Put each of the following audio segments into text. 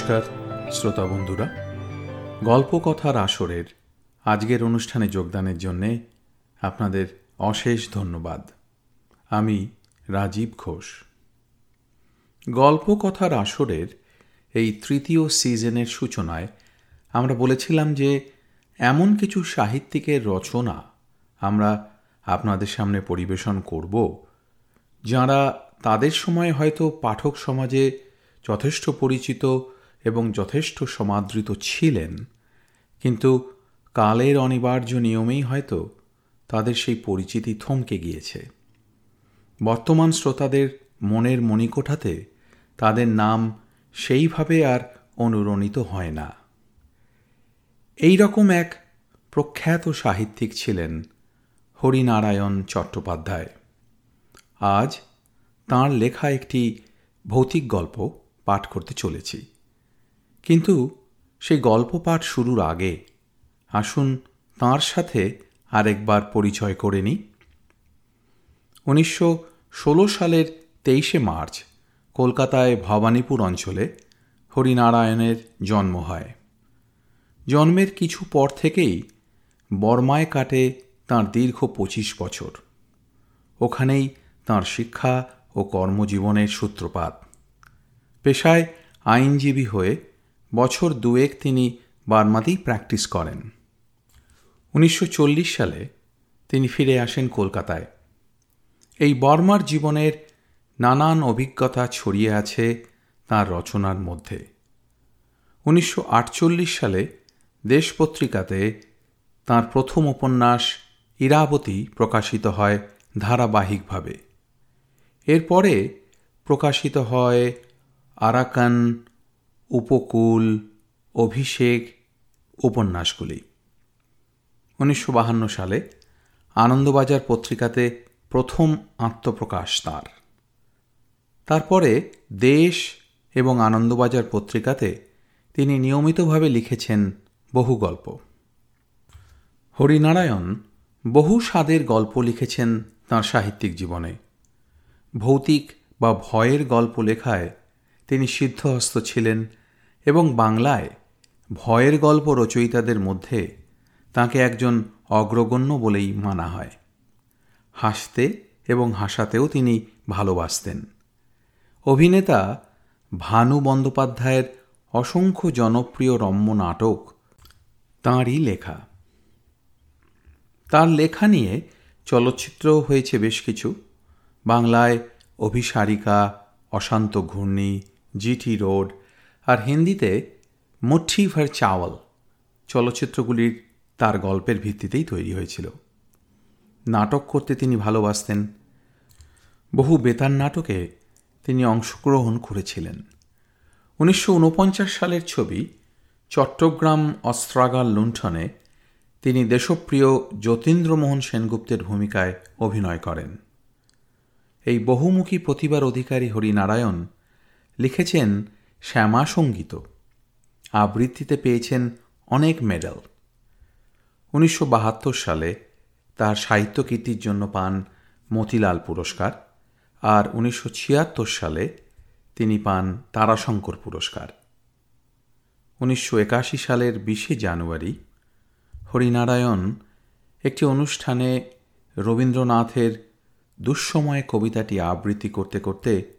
নমস্কার, শ্রোতা বন্ধুরা। গল্প কথার আসরের আজকের অনুষ্ঠানে যোগদানের জন্যে আপনাদের অশেষ ধন্যবাদ। আমি রাজীব ঘোষ। গল্প কথার আসরের এই তৃতীয় সিজনের সূচনায় আমরা বলেছিলাম যে এমন কিছু সাহিত্যিকের রচনা আমরা আপনাদের সামনে পরিবেশন করব, যাঁরা তাদের সময় হয়তো পাঠক সমাজে যথেষ্ট পরিচিত এবং যথেষ্ট সমাদৃত ছিলেন। কিন্তু কালের অনিবার্য নিয়মেই হয়তো তাদের সেই পরিচিতি থমকে গিয়েছে। বর্তমান শ্রোতাদের মনের মণিকোঠাতে তাদের নাম সেইভাবে আর অনুরণিত হয় না। এই রকম এক প্রখ্যাত সাহিত্যিক ছিলেন হরিনারায়ণ চট্টোপাধ্যায়। আজ তাঁর লেখা একটি ভৌতিক গল্প পাঠ করতে চলেছি। কিন্তু সেই গল্প পাঠ শুরুর আগে আসুন তাঁর সাথে আরেকবার পরিচয় করে নিই। উনিশশো ষোলো সালের তেইশে মার্চ কলকাতায় ভবানীপুর অঞ্চলে হরিনারায়ণের জন্ম হয়। জন্মের কিছু পর থেকেই বর্মায় কাটে তাঁর দীর্ঘ পঁচিশ বছর। ওখানেই তাঁর শিক্ষা ও কর্মজীবনের সূত্রপাত। পেশায় আইনজীবী হয়ে বছর দুয়েক তিনি বার্মাতেই প্র্যাকটিস করেন। উনিশশো চল্লিশ সালে তিনি ফিরে আসেন কলকাতায়। এই বর্মার জীবনের নানান অভিজ্ঞতা ছড়িয়ে আছে তার রচনার মধ্যে। উনিশশো আটচল্লিশ সালে দেশ পত্রিকাতে তাঁর প্রথম উপন্যাস ইরাবতী প্রকাশিত হয় ধারাবাহিকভাবে। এরপরে প্রকাশিত হয় আরাকান উপকূল, অভিষেক, উপন্যাসগুলি। উনিশশো বাহান্ন সালে আনন্দবাজার পত্রিকাতে প্রথম আত্মপ্রকাশ তাঁর। তারপরে দেশ এবং আনন্দবাজার পত্রিকাতে তিনি নিয়মিতভাবে লিখেছেন বহু গল্প। হরিনারায়ণ বহু স্বাদের গল্প লিখেছেন তাঁর সাহিত্যিক জীবনে। ভৌতিক বা ভয়ের গল্প লেখায় তিনি সিদ্ধহস্ত ছিলেন এবং বাংলায় ভয়ের গল্প রচয়িতাদের মধ্যে তাকে একজন অগ্রগণ্য বলেই মানা হয়। হাসতে এবং হাসাতেও তিনি ভালোবাসতেন। অভিনেতা ভানু বন্দ্যোপাধ্যায়ের অসংখ্য জনপ্রিয় রম্য নাটক তাঁরই লেখা। তার লেখা নিয়ে চলচ্চিত্রও হয়েছে বেশ কিছু। বাংলায় অভিসারিকা, অশান্ত ঘূর্ণি জিটি রোড আর হিন্দিতে মুঠি ভর চাওয়াল চলচ্চিত্রগুলির তার গল্পের ভিত্তিতেই তৈরি হয়েছিল। নাটক করতে তিনি ভালোবাসতেন। বহু বেতার নাটকে তিনি অংশগ্রহণ করেছিলেন। উনিশশো ঊনপঞ্চাশ সালের ছবি চট্টগ্রাম অস্ত্রাগার লুণ্ঠনে তিনি দেশপ্রিয় যতীন্দ্রমোহন সেনগুপ্তের ভূমিকায় অভিনয় করেন। এই বহুমুখী প্রতিভার অধিকারী হরিনারায়ণ লিখেছেন শ্যামা সংগীত। আবৃত্তিতে পেয়েছেন অনেক মেডেল। উনিশশো সালে তার সাহিত্য কীর্তির জন্য পান মতিলাল পুরস্কার আর উনিশশো ছিয়াত্তর সালে তিনি পান তারাশঙ্কর পুরস্কার। উনিশশো একাশি সালের বিশে জানুয়ারি হরিনারায়ণ একটি অনুষ্ঠানে রবীন্দ্রনাথের দুঃসময় কবিতাটি আবৃত্তি করতে করতে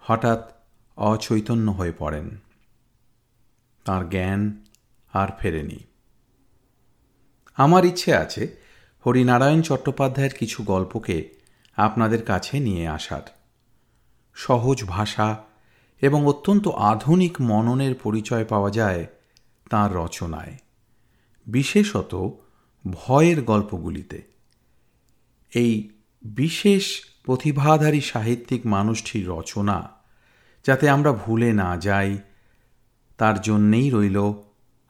হঠাৎ অচৈতন্য হয়ে পড়েন। তার জ্ঞান আর ফেরেনি। আমার ইচ্ছে আছে হরিনারায়ণ চট্টোপাধ্যায়ের কিছু গল্পকে আপনাদের কাছে নিয়ে আসার। সহজ ভাষা এবং অত্যন্ত আধুনিক মননের পরিচয় পাওয়া যায় তার রচনায়, বিশেষত ভয়ের গল্পগুলিতে। এই বিশেষ প্রতিভাধারী সাহিত্যিক মানুষটির রচনা যাতে আমরা ভুলে না যাই, তার জন্যেই রইল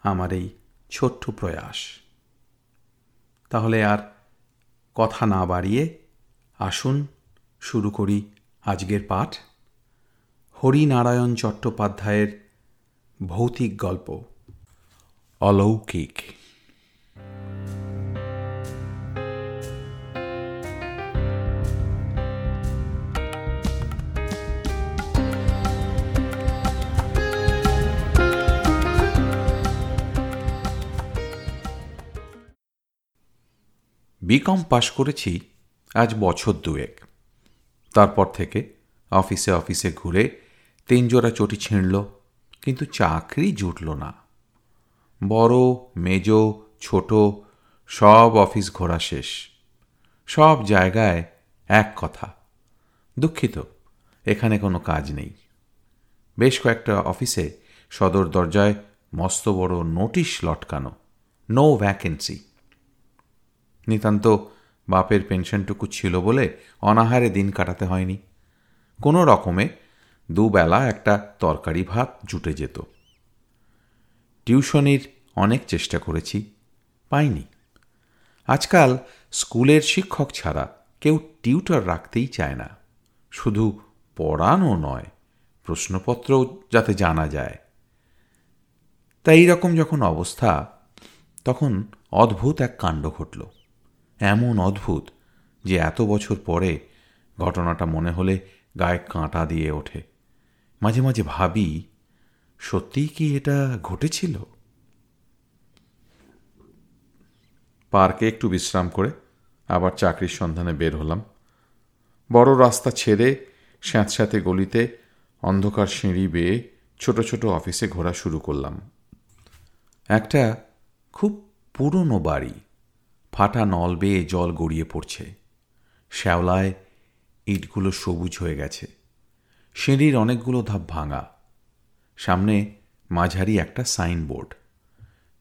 আমার এই ছোট্ট প্রয়াস। তাহলে আর কথা না বাড়িয়ে আসুন, শুরু করি আজকের পাঠ। হরিনারায়ণ চট্টোপাধ্যায়ের ভৌতিক গল্প। অলৌকিক। বিকম পাশ করেছি আজ বছর দুয়েক। তারপর থেকে অফিসে অফিসে ঘুরে তিনজোড়া চটি ছিঁড়ল, কিন্তু চাকরি জুটল না। বড়, মেজ, ছোট, সব অফিস ঘোরা শেষ। সব জায়গায় এক কথা, দুঃখিত, এখানে কোনো কাজ নেই। বেশ কয়েকটা অফিসে সদর দরজায় মস্ত বড় নোটিশ লটকানো, নো ভ্যাকেন্সি। নিতান্ত বাপের পেনশনটুকু ছিল বলে অনাহারে দিন কাটাতে হয়নি। কোনো রকমে দুবেলা একটা তরকারি ভাত জুটে যেত। টিউশনির অনেক চেষ্টা করেছি, পাইনি। আজকাল স্কুলের শিক্ষক ছাড়া কেউ টিউটর রাখতেই চায় না। শুধু পড়ানো নয়, প্রশ্নপত্রও যাতে জানা যায়। তাই রকম যখন অবস্থা, তখন অদ্ভুত এক কাণ্ড ঘটল। এমন অদ্ভুত যে এত বছর পরে ঘটনাটা মনে হলে গায়ে কাঁটা দিয়ে ওঠে। মাঝে মাঝে ভাবি, সত্যিই কি এটা ঘটেছিল? পার্কে একটু বিশ্রাম করে আবার চাকরির সন্ধানে বের হলাম। বড় রাস্তা ছেড়ে স্যাঁতস্যাঁতে গলিতে অন্ধকার সিঁড়ি বেয়ে ছোট ছোট অফিসে ঘোরা শুরু করলাম। একটা খুব পুরনো বাড়ি। ফাটা নল বেয়ে জল গড়িয়ে পড়ছে। শ্যাওলায় ইটগুলো সবুজ হয়ে গেছে। সিঁড়ির অনেকগুলো ধাপ ভাঙা। সামনে মাঝারি একটা সাইনবোর্ড।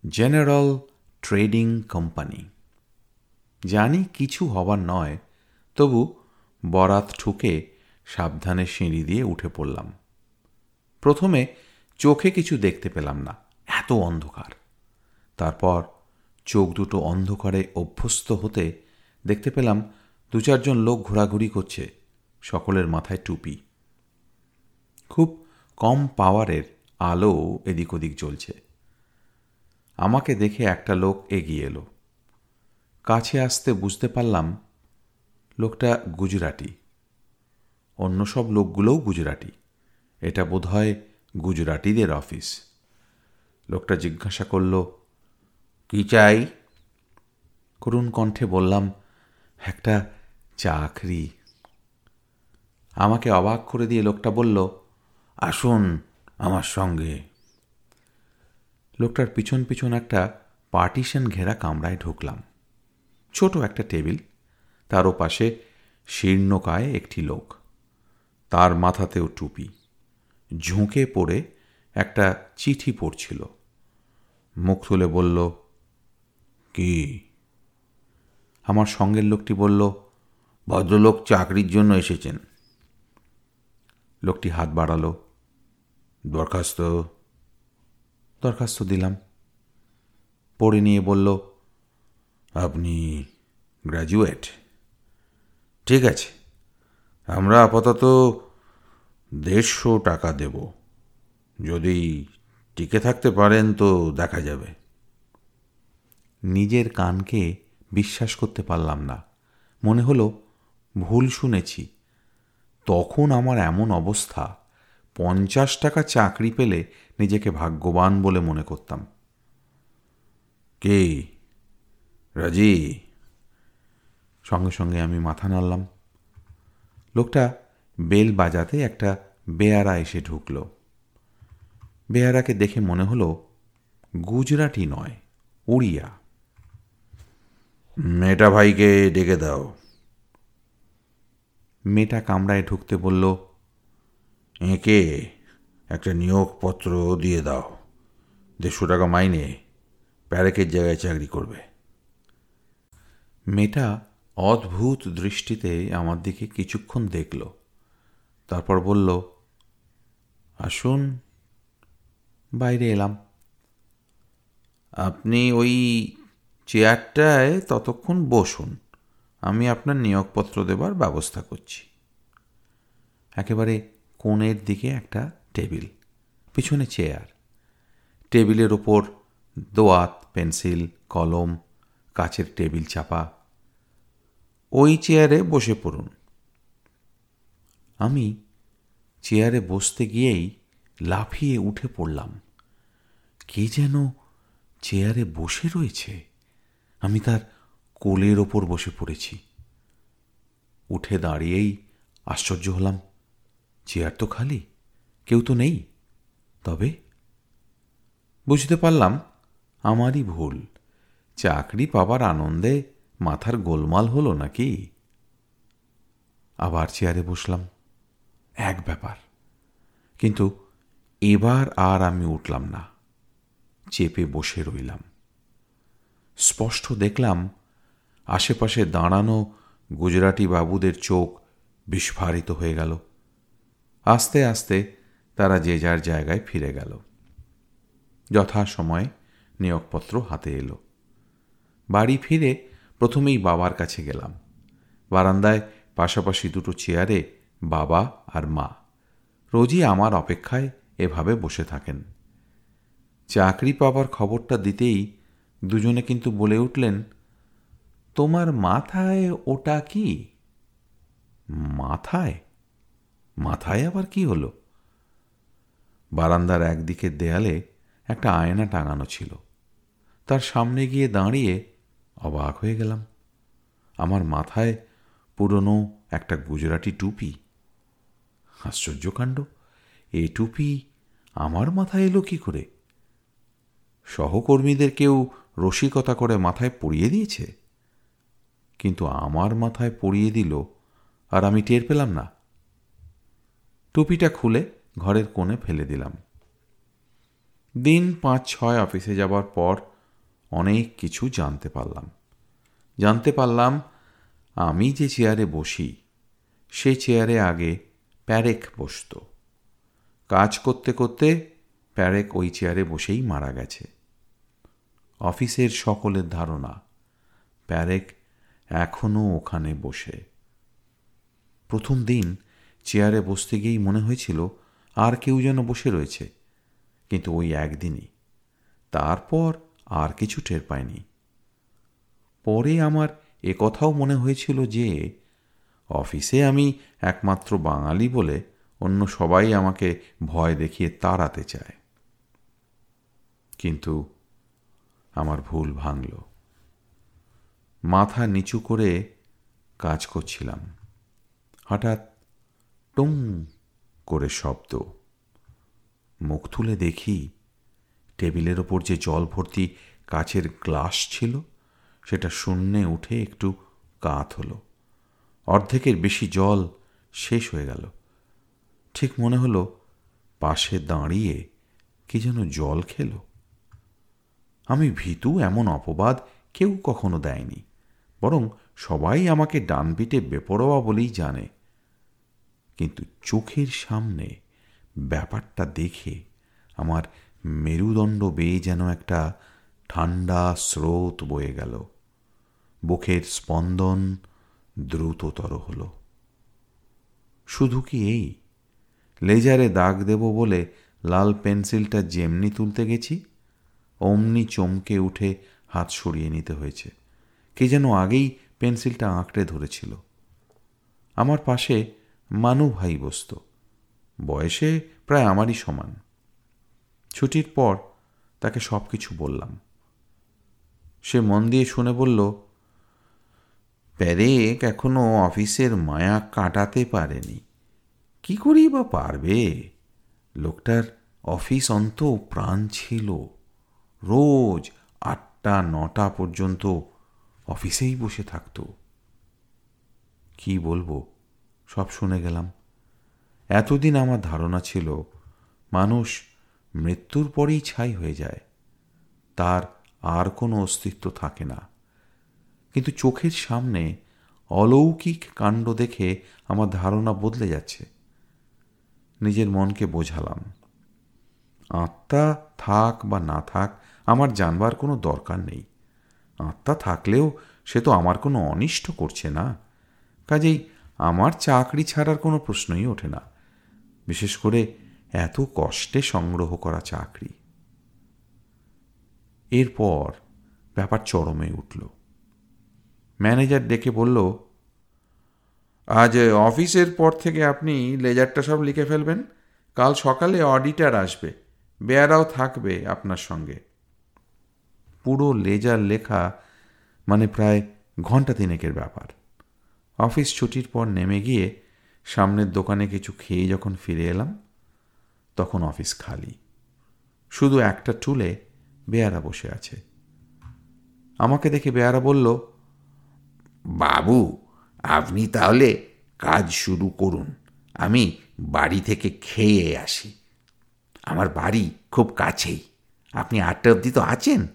General trading company. জানি কিছু হবার নয়, তবু বরাত ঠুকে সাবধানে সিঁড়ি দিয়ে উঠে পড়লাম। প্রথমে চোখে কিছু দেখতে পেলাম না, এত অন্ধকার। তারপর চোখ দুটো অন্ধকারে অভ্যস্ত হতে দেখতে পেলাম দু চারজন লোক ঘোরাঘুরি করছে, সকলের মাথায় টুপি। খুব কম পাওয়ারের আলো এদিক ওদিক জ্বলছে। আমাকে দেখে একটা লোক এগিয়ে এলো। কাছে আসতে বুঝতে পারলাম লোকটা গুজরাটি। অন্য সব লোকগুলোও গুজরাটি। এটা বোধহয় গুজরাটিদের অফিস। লোকটা জিজ্ঞাসা করল কি চাই? করুণ কণ্ঠে বললাম, একটা চাকরি। আমাকে অবাক করে দিয়ে লোকটা বলল, আসুন আমার সঙ্গে। লোকটার পিছন পিছন একটা পার্টিশন ঘেরা কামরায় ঢুকলাম। ছোট একটা টেবিল, তার পাশে শীর্ণকায় একটি লোক, তার মাথাতেও টুপি, ঝুঁকে পড়ে একটা চিঠি পড়ছিল। মুখ তুলে বলল কি? আমার সঙ্গের লোকটি বলল, ভদ্রলোক চাকরির জন্য এসেছেন। লোকটি হাত বাড়ালো, দরখাস্ত। দরখাস্ত দিলাম। পড়ে নিয়ে বলল, আপনি গ্র্যাজুয়েট? ঠিক আছে, আমরা আপাতত দেড়শো টাকা দেব। যদি টিকে থাকতে পারেন তো দেখা যাবে। নিজের কানকে বিশ্বাস করতে পারলাম না। মনে হলো, ভুল শুনেছি। তখন আমার এমন অবস্থা, পঞ্চাশ টাকা চাকরি পেলে নিজেকে ভাগ্যবান বলে মনে করতাম। কে? রাজি? সঙ্গে সঙ্গে আমি মাথা নাড়লাম। লোকটা বেল বাজাতে একটা বেয়ারা এসে ঢুকল। বেয়ারাকে দেখে মনে হলো, গুজরাটি নয়, উড়িয়া। মেটা ভাইকে ডেকে দাও। মেয়েটা কামরায় ঢুকতে বলল এঁকে একটা নিয়োগপত্র দিয়ে দাও। দেড়শো টাকা মাইনে প্যারেকের জায়গায় চাকরি করবে। মেয়েটা অদ্ভুত দৃষ্টিতে আমার দিকে কিছুক্ষণ দেখল তারপর বলল আসুন বাইরে এলাম। আপনি ওই চেয়ারটায় ততক্ষণ বসুন। আমি আপনার নিয়োগপত্র দেবার ব্যবস্থা করছি। একেবারে কোণের দিকে একটা টেবিল, পিছনে চেয়ার। টেবিলের ওপর দোয়াত, পেন্সিল, কলম, কাচের টেবিল চাপা। ওই চেয়ারে বসে পড়ুন। আমি চেয়ারে বসতে গিয়েই লাফিয়ে উঠে পড়লাম। কে যেন চেয়ারে বসে রয়েছে? আমি তার কোলের ওপর বসে পড়েছি। উঠে দাঁড়িয়েই আশ্চর্য হলাম, চেয়ার তো খালি, কেউ তো নেই। তবে বুঝতে পারলাম আমারই ভুল, চাকরি পাবার আনন্দে মাথার গোলমাল হলো নাকি? আবার চেয়ারে বসলাম, এক ব্যাপার। কিন্তু এবার আর আমি উঠলাম না, চেপে বসে রইলাম। স্পষ্ট দেখলাম, আশেপাশে দাঁড়ানো গুজরাটি বাবুদের চোখ বিস্ফারিত হয়ে গেল। আস্তে আস্তে তারা যে যার জায়গায় ফিরে গেল। যথাসময়ে নিয়োগপত্র হাতে এলো। বাড়ি ফিরে প্রথমেই বাবার কাছে গেলাম। বারান্দায় পাশাপাশি দুটো চেয়ারে বাবা আর মা। রোজই আমার অপেক্ষায় এভাবে বসে থাকেন। চাকরি পাবার খবরটা দিতেই দুজনে কিন্তু বলে উঠলেন, তোমার মাথায় ওটা কি? মাথায়? মাথায় আবার কি হলো? বারান্দার একদিকের দেয়ালে একটা আয়না টাঙানো ছিল। তার সামনে গিয়ে দাঁড়িয়ে অবাক হয়ে গেলাম। আমার মাথায় পুরনো একটা গুজরাটি টুপি। আশ্চর্যকাণ্ড এ টুপি আমার মাথায় এলো কি করে? সহকর্মীদের কেউ রসিকতা করে মাথায় পড়িয়ে দিয়েছে? কিন্তু আমার মাথায় পড়িয়ে দিল আর আমি টের পেলাম না। টুপিটা খুলে ঘরের কোণে ফেলে দিলাম। দিন পাঁচ, ছয় অফিসে যাবার পর অনেক কিছু জানতে পারলাম। জানতে পারলাম আমি যে চেয়ারে বসি, সে চেয়ারে আগে প্যারেক বসত। কাজ করতে করতে প্যারেক ওই চেয়ারে বসেই মারা গেছে। অফিসের সকলের ধারণা, প্যারেক এখনও ওখানে বসে। প্রথম দিন চেয়ারে বসতে গিয়েই মনে হয়েছিল আর কেউ যেন বসে রয়েছে, কিন্তু ওই একদিনই। তারপর আর কিছু টের পায়নি পরে আমার এ কথাও মনে হয়েছিল যে, অফিসে আমি একমাত্র বাঙালি বলে অন্য সবাই আমাকে ভয় দেখিয়ে তাড়াতে চায়। কিন্তু আমার ভুল ভাঙল। মাথা নিচু করে কাজ করছিলাম। হঠাৎ টুং করে শব্দ। মুখ তুলে দেখি টেবিলের ওপর যে জল ভর্তি কাচের গ্লাস ছিল, সেটা শূন্যে উঠে একটু কাত হলো। অর্ধেকের বেশি জল শেষ হয়ে গেল। ঠিক মনে হলো পাশে দাঁড়িয়ে কি যেন জল খেল। আমি ভীতু এমন অপবাদ কেউ কখনো দেয়নি, বরং সবাই আমাকে ডান পিটে বেপরোয়া বলেই জানে। কিন্তু চোখের সামনে ব্যাপারটা দেখে আমার মেরুদণ্ড বেয়ে যেন একটা ঠান্ডা স্রোত বয়ে গেল। বুকের স্পন্দন দ্রুততর হল। শুধু কি এই? লেজারে দাগ দেব বলে লাল পেন্সিলটা যেমনি তুলতে গেছি অমনি চমকে উঠে হাত সরিয়ে নিতে হয়েছে। কে যেন আগেই পেন্সিলটা আঁকড়ে ধরেছিল। আমার পাশে মানু ভাই বসত। বয়সে প্রায় আমারই সমান। ছুটির পর তাকে সব কিছু বললাম। সে মন দিয়ে শুনে বলল প্যারেক এখনও অফিসের মায়া কাটাতে পারেনি। কি করেই বা পারবে? লোকটার অফিস অন্ত প্রাণ ছিল। রোজ আটটা, নটা পর্যন্ত অফিসেই বসে থাকতো। কি বলব, সব শুনে গেলাম। এতদিন আমার ধারণা ছিল, মানুষ মৃত্যুর পরেই ছাই হয়ে যায়। তার আর কোনো অস্তিত্ব থাকে না। কিন্তু চোখের সামনে অলৌকিক কাণ্ড দেখে আমার ধারণা বদলে যাচ্ছে। নিজের মনকে বোঝালাম। আত্মা থাক বা না থাক আমার জানবার কোনো দরকার নেই। আত্মা থাকলেও সে তো আমার কোনো অনিষ্ট করছে না। কাজেই আমার চাকরি ছাড়ার কোনো প্রশ্নই ওঠে না। বিশেষ করে এত কষ্টে সংগ্রহ করা চাকরি। এরপর ব্যাপার চরমে উঠল। ম্যানেজার ডেকে বলল, আজ অফিসের পর থেকে আপনি লেজারটা সব লিখে ফেলবেন। কাল সকালে অডিটার আসবে। বেয়ারাও থাকবে আপনার সঙ্গে। পুরো লেজার লেখা মানে প্রায় ঘণ্টা তিনেকের ব্যাপার। অফিস ছুটির পর নেমে গিয়ে সামনের দোকানে কিছু খেয়ে যখন ফিরে এলাম, তখন অফিস খালি। শুধু একটা টুলে বেয়ারা বসে আছে। আমাকে দেখে বেয়ারা বলল, বাবু, আপনি তাহলে কাজ শুরু করুন। আমি বাড়ি থেকে খেয়ে আসি। আমার বাড়ি খুব কাছেই। আপনি আটটা অবধি তো আছেন।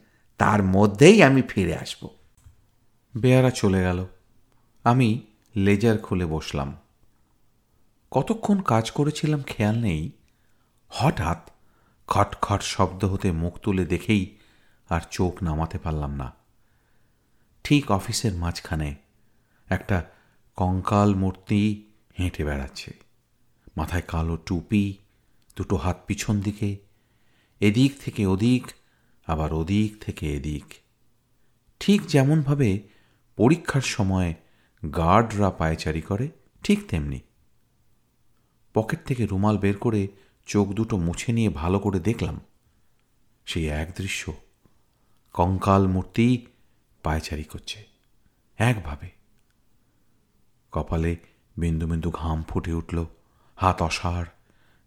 তার মধ্যেই আমি ফিরে আসব। বেয়ারা চলে গেল। আমি লেজার খুলে বসলাম। কতক্ষণ কাজ করেছিলাম খেয়াল নেই। হঠাৎ খটখট শব্দ হতে মুখ তুলে দেখেই আর চোখ নামাতে পারলাম না। ঠিক অফিসের মাঝখানে একটা কঙ্কাল মূর্তি হেঁটে বেড়াচ্ছে। মাথায় কালো টুপি, দুটো হাত পিছন দিকে, এদিক থেকে ওদিক আবার ওদিক থেকে এদিক। ঠিক যেমনভাবে পরীক্ষার সময় গার্ডরা পায়চারি করে, ঠিক তেমনি। পকেট থেকে রুমাল বের করে চোখ দুটো মুছে নিয়ে ভালো করে দেখলাম, সেই এক দৃশ্য। কঙ্কাল মূর্তি পায়চারি করছে, একভাবে। কপালে বিন্দু বিন্দু ঘাম ফুটে উঠল, হাত অসাড়,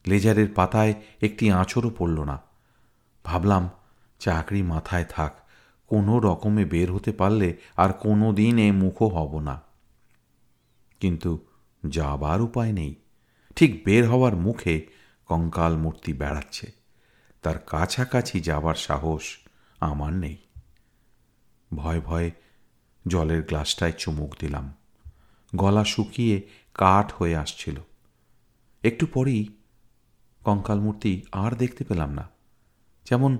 লেজারের পাতায় একটি আঁচড়ও পড়ল না। ভাবলাম চাকরি মাথায় থাক। কোনো রকমে বের হতে পারলে আর কোনো দিন এ মুখও হব না। কিন্তু যাবার উপায় নেই। ঠিক বের হওয়ার মুখে কঙ্কাল মূর্তি বেড়াচ্ছে। তার কাছাকাছি যাবার সাহস আমার নেই। ভয় ভয়ে জলের গ্লাসটায় চুমুক দিলাম। গলা শুকিয়ে কাঠ হয়ে আসছিল। একটু পরেই কঙ্কাল মূর্তি আর দেখতে পেলাম না। যেমন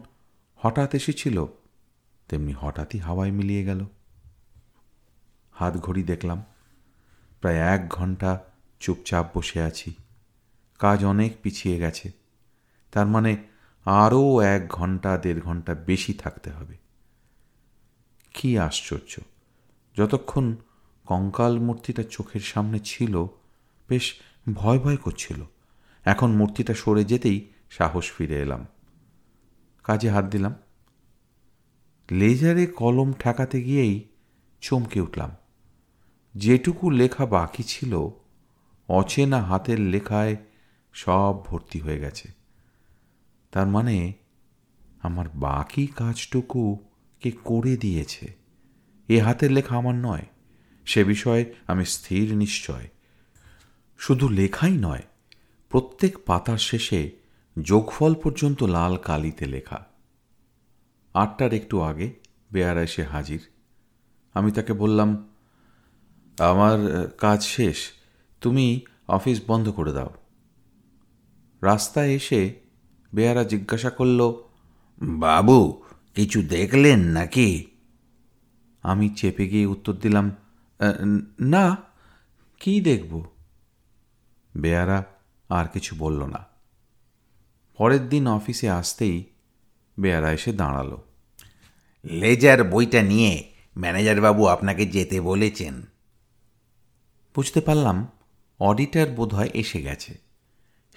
হঠাৎ এসেছিল, তেমনি হঠাৎই হাওয়ায় মিলিয়ে গেল। হাত ঘড়ি দেখলাম, প্রায় এক ঘণ্টা চুপচাপ বসে আছি। কাজ অনেক পিছিয়ে গেছে, তার মানে আরও এক ঘণ্টা, দেড় ঘণ্টা বেশি থাকতে হবে। কি আশ্চর্য, যতক্ষণ কঙ্কাল মূর্তিটা চোখের সামনে ছিল, বেশ ভয় ভয় করছিল। এখন মূর্তিটা সরে যেতেই সাহস ফিরে এলাম। কাজে হাত দিলাম। লেজারে কলম ঠেকাতে গিয়েই চমকে উঠলাম। যেটুকু লেখা বাকি ছিল, অচেনা হাতের লেখায় সব ভর্তি হয়ে গেছে। তার মানে আমার বাকি কাজটুকু কে করে দিয়েছে? এ হাতের লেখা আমার নয়। সে বিষয়ে আমি স্থির নিশ্চয়। শুধু লেখাই নয়, প্রত্যেক পাতার শেষে যোগফল পর্যন্ত লাল কালিতে লেখা। আটটার একটু আগে বেয়ারা এসে হাজির। আমি তাকে বললাম, আমার কাজ শেষ, তুমি অফিস বন্ধ করে দাও। রাস্তায় এসে বেয়ারা জিজ্ঞাসা করল, বাবু, কিছু দেখলেন নাকি? আমি চেপে গিয়ে উত্তর দিলাম না, কি দেখব? বেয়ারা আর কিছু বলল না। পরের দিন অফিসে আসতেই বেয়ারা এসে দাঁড়াল। লেজার বইটা নিয়ে ম্যানেজার বাবু আপনাকে যেতে বলেছেন। বুঝতে পারলাম অডিটার বোধহয় এসে গেছে।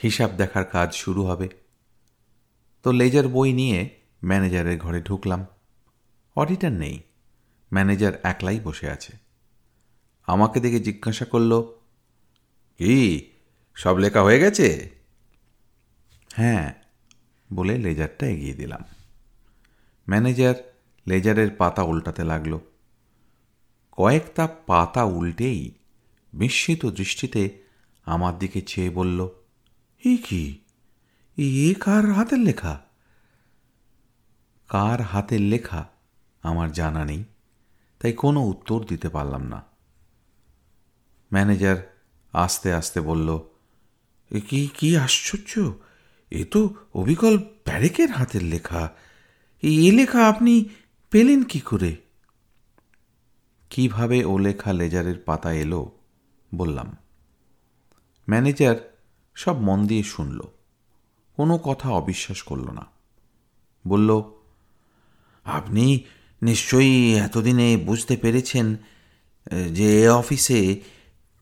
হিসাব দেখার কাজ শুরু হবে। তো লেজার বই নিয়ে ম্যানেজারের ঘরে ঢুকলাম। অডিটার নেই ম্যানেজার একলাই বসে আছে। আমাকে দেখে জিজ্ঞাসা করল কি সব লেখা হয়ে গেছে? হ্যাঁ বলে লেজারটা এগিয়ে দিলাম। ম্যানেজার লেজারের পাতা উল্টাতে লাগল। কয়েকটা পাতা উল্টেই বিস্মিত দৃষ্টিতে আমার দিকে চেয়ে বলল, এ কি? এ কার হাতের লেখা? কার হাতের লেখা? আমার জানা নেই, তাই কোনো উত্তর দিতে পারলাম না। ম্যানেজার আস্তে আস্তে বলল কি কি আশ্চর্য! এ তো অবিকল প্যারেকের হাতের লেখা। এ লেখা আপনি পেলেন কি করে? কীভাবে ও লেখা লেজারের পাতা এলো? বললাম। ম্যানেজার সব মন দিয়ে শুনল। কোনো কথা অবিশ্বাস করল না। বলল, আপনি নিশ্চয়ই এতদিনে বুঝতে পেরেছেন, যে এ অফিসে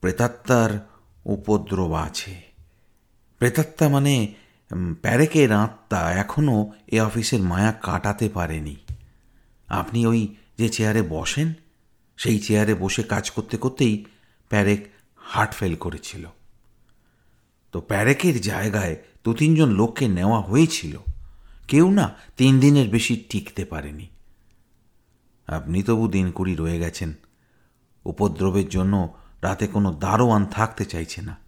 প্রেতাত্মার উপদ্রব আছে। প্রেতাত্মা মানে প্যারেকের আত্মা এখনও এ অফিসের মায়া কাটাতে পারেনি। আপনি ওই যে চেয়ারে বসেন, সেই চেয়ারে বসে কাজ করতে করতেই প্যারেক হার্ট ফেল করেছিল। তো প্যারেকের জায়গায় দু তিনজন লোককে নেওয়া হয়েছিল। কেউ না তিন দিনের বেশি টিকতে পারেনি। আপনি তবু দিন কুড়ি রয়ে গেছেন। উপদ্রবের জন্য রাতে কোনো দারোয়ান থাকতে চাইছে না।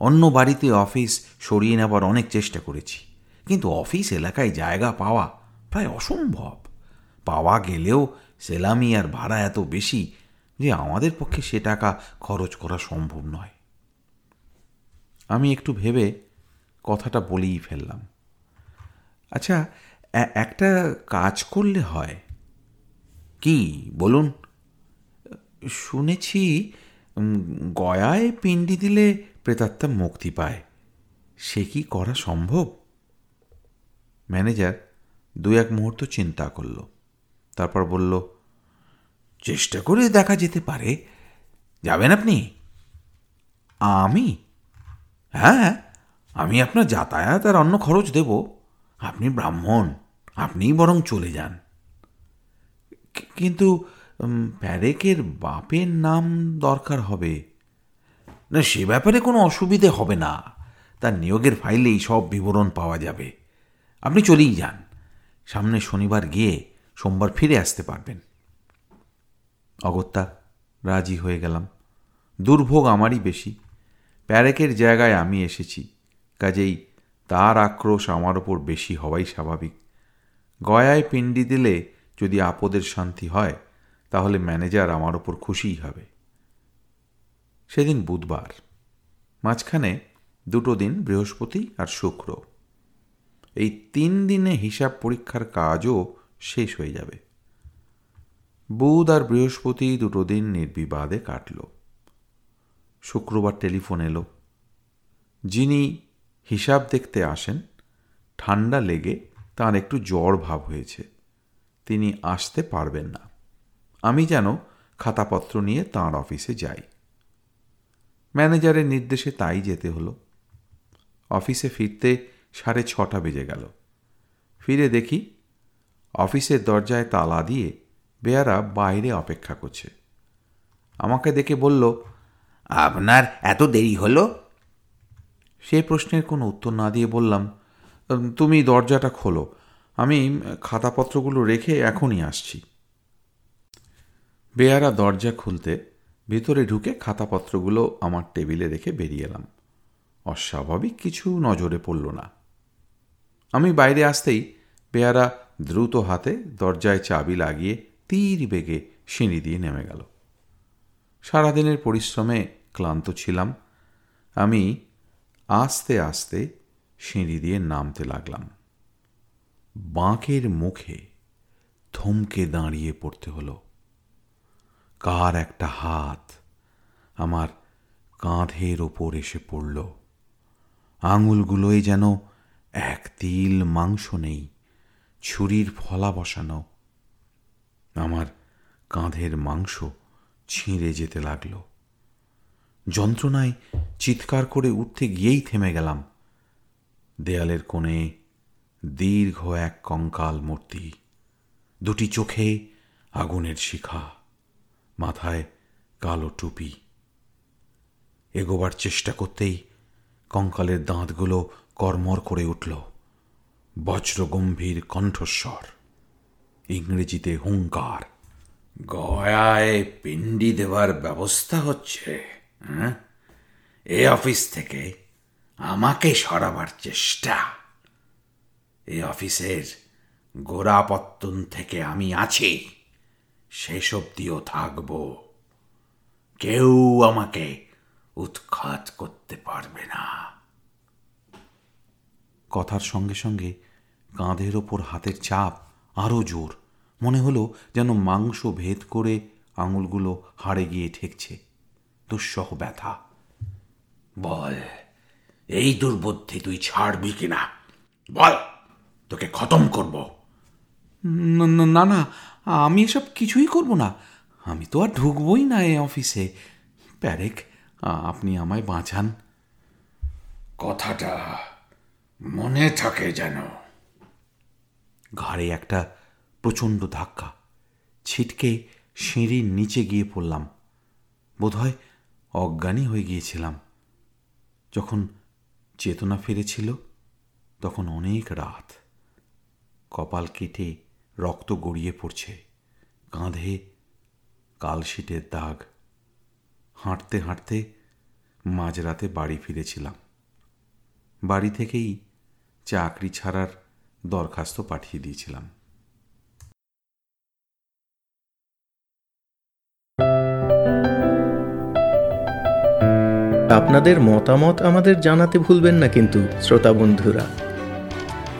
অন্য বাড়িতে অফিস সরিয়ে নেবার অনেক চেষ্টা করেছি। কিন্তু অফিস এলাকায় জায়গা পাওয়া প্রায় অসম্ভব। পাওয়া গেলেও সেলামি আর ভাড়া এত বেশি যে আমাদের পক্ষে সে টাকা খরচ করা সম্ভব নয়। আমি একটু ভেবে কথাটা বলেই ফেললাম। আচ্ছা একটা কাজ করলে হয়। কি, বলুন? শুনেছি গয়ায় পিণ্ডি দিলে প্রেতাত্মা মুক্তি পায়। সে কি করা সম্ভব? ম্যানেজার দু এক মুহূর্ত চিন্তা করল। তারপর বলল, চেষ্টা করে দেখা যেতে পারে। যাবেন আপনি? আমি? হ্যাঁ আমি আপনার যাতায়াত আর অন্য খরচ দেব। আপনি ব্রাহ্মণ, আপনিই বরং চলে যান। কিন্তু প্যারেকের বাপের নাম দরকার হবে। না, সে ব্যাপারে কোনো অসুবিধে হবে না। তার নিয়োগের ফাইলেই সব বিবরণ পাওয়া যাবে। আপনি চলেই যান। সামনে শনিবার গিয়ে সোমবার ফিরে আসতে পারবেন। অগত্যা, রাজি হয়ে গেলাম। দুর্ভোগ আমারই বেশি। প্যারেকের জায়গায় আমি এসেছি। কাজেই তার আক্রোশ আমার ওপর বেশি হওয়াই স্বাভাবিক। গয়ায় পিণ্ডি দিলে যদি আপদের শান্তি হয়, তাহলে ম্যানেজার আমার ওপর খুশিই হবে। সেদিন বুধবার। মাঝখানে দুটো দিন বৃহস্পতি আর শুক্র। এই তিন দিনে হিসাব পরীক্ষার কাজও শেষ হয়ে যাবে। বুধ আর বৃহস্পতি দুটো দিন নির্বিবাদে কাটল। শুক্রবার টেলিফোন এলো। যিনি হিসাব দেখতে আসেন, ঠান্ডা লেগে তার একটু জ্বর ভাব হয়েছে। তিনি আসতে পারবেন না। আমি যেন খাতাপত্র নিয়ে তাঁর অফিসে যাই। ম্যানেজারের নির্দেশে তাই যেতে হলো। অফিসে ফিরতে সাড়ে ছটা বেজে গেল। ফিরে দেখি অফিসের দরজায় তালা দিয়ে বেয়ারা বাইরে অপেক্ষা করছে। আমাকে দেখে বলল, আপনার এত দেরি হলো? সে প্রশ্নের কোনো উত্তর না দিয়ে বললাম তুমি দরজাটা খোলো। আমি খাতাপত্রগুলো রেখে এখনই আসছি। বেয়ারা দরজা খুলতে ভিতরে ঢুকে খাতাপত্রগুলো আমার টেবিলে রেখে বেরিয়ে এলাম। অস্বাভাবিক কিছু নজরে পড়ল না। আমি বাইরে আসতেই বেয়ারা দ্রুত হাতে দরজায় চাবি লাগিয়ে তীর বেগে সিঁড়ি দিয়ে নেমে গেল। সারাদিনের পরিশ্রমে ক্লান্ত ছিলাম। আমি আস্তে আস্তে সিঁড়ি দিয়ে নামতে লাগলাম। বাঁকের মুখে থমকে দাঁড়িয়ে পড়তে হলো। কার একটা হাত আমার কাঁধের ওপর এসে পড়ল। আঙুলগুলোয় যেন এক তিল মাংস নেই, ছুরির ফলা বসানো। আমার কাঁধের মাংস ছিঁড়ে যেতে লাগল। যন্ত্রণায় চিৎকার করে উঠতে গিয়েই থেমে গেলাম। দেয়ালের কোণে দীর্ঘ এক কঙ্কাল মূর্তি, দুটি চোখে আগুনের শিখা। মাথায় কালো টুপি। এগোবার চেষ্টা করতেই কঙ্কালের দাঁতগুলো কর্মর করে উঠল। বজ্রগম্ভীর কণ্ঠস্বর, ইংরেজিতে হুঙ্কার। গয়ায় পিণ্ডি দেওয়ার ব্যবস্থা হচ্ছে হ্যাঁ? এ অফিস থেকে আমাকে সরাবার চেষ্টা। এই অফিসের গোড়াপত্তন থেকে আমি আছি। শেষ অব্দিও থাকব। কেউ আমাকে উৎখাত করতে পারবে না। কথার সঙ্গে সঙ্গে কাঁধের ওপর হাতের চাপ আরও জোর মনে হলো যেন মাংস ভেদ করে আঙুলগুলো হাড়ে গিয়ে ঠেকছে। দুঃসহ ব্যথা। বল এই দুর্বুদ্ধি তুই ছাড়বি কিনা? বল তোকে খতম করব। না- না- আমি এসব কিছুই করব না। আমি তো আর ঢুকবই না এ অফিসে। প্যারেক আপনি আমায় বাঁচান। কথাটা মনে থাকে যেন। ঘাড়ে একটা প্রচণ্ড ধাক্কা। ছিটকে সিঁড়ির নিচে গিয়ে পড়লাম। বোধহয় অজ্ঞানী হয়ে গিয়েছিলাম। যখন চেতনা ফিরেছিল তখন অনেক রাত। কপাল কেটে রক্ত গড়িয়ে পড়ছে। কাঁধে কালশিটের দাগ। হাঁটতে হাঁটতে মাঝরাতে বাড়ি ফিরেছিলাম। বাড়ি থেকেই চাকরি ছাড়ার দরখাস্ত পাঠিয়ে দিয়েছিলাম। আপনাদের মতামত আমাদের জানাতে ভুলবেন না কিন্তু, শ্রোতা বন্ধুরা।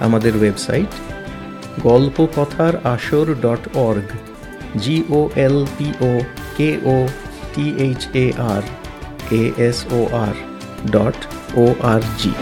আমাদের ওয়েবসাইট গল্প কথার আসর dot org G O L P O K O T H A R A S O R dot O R G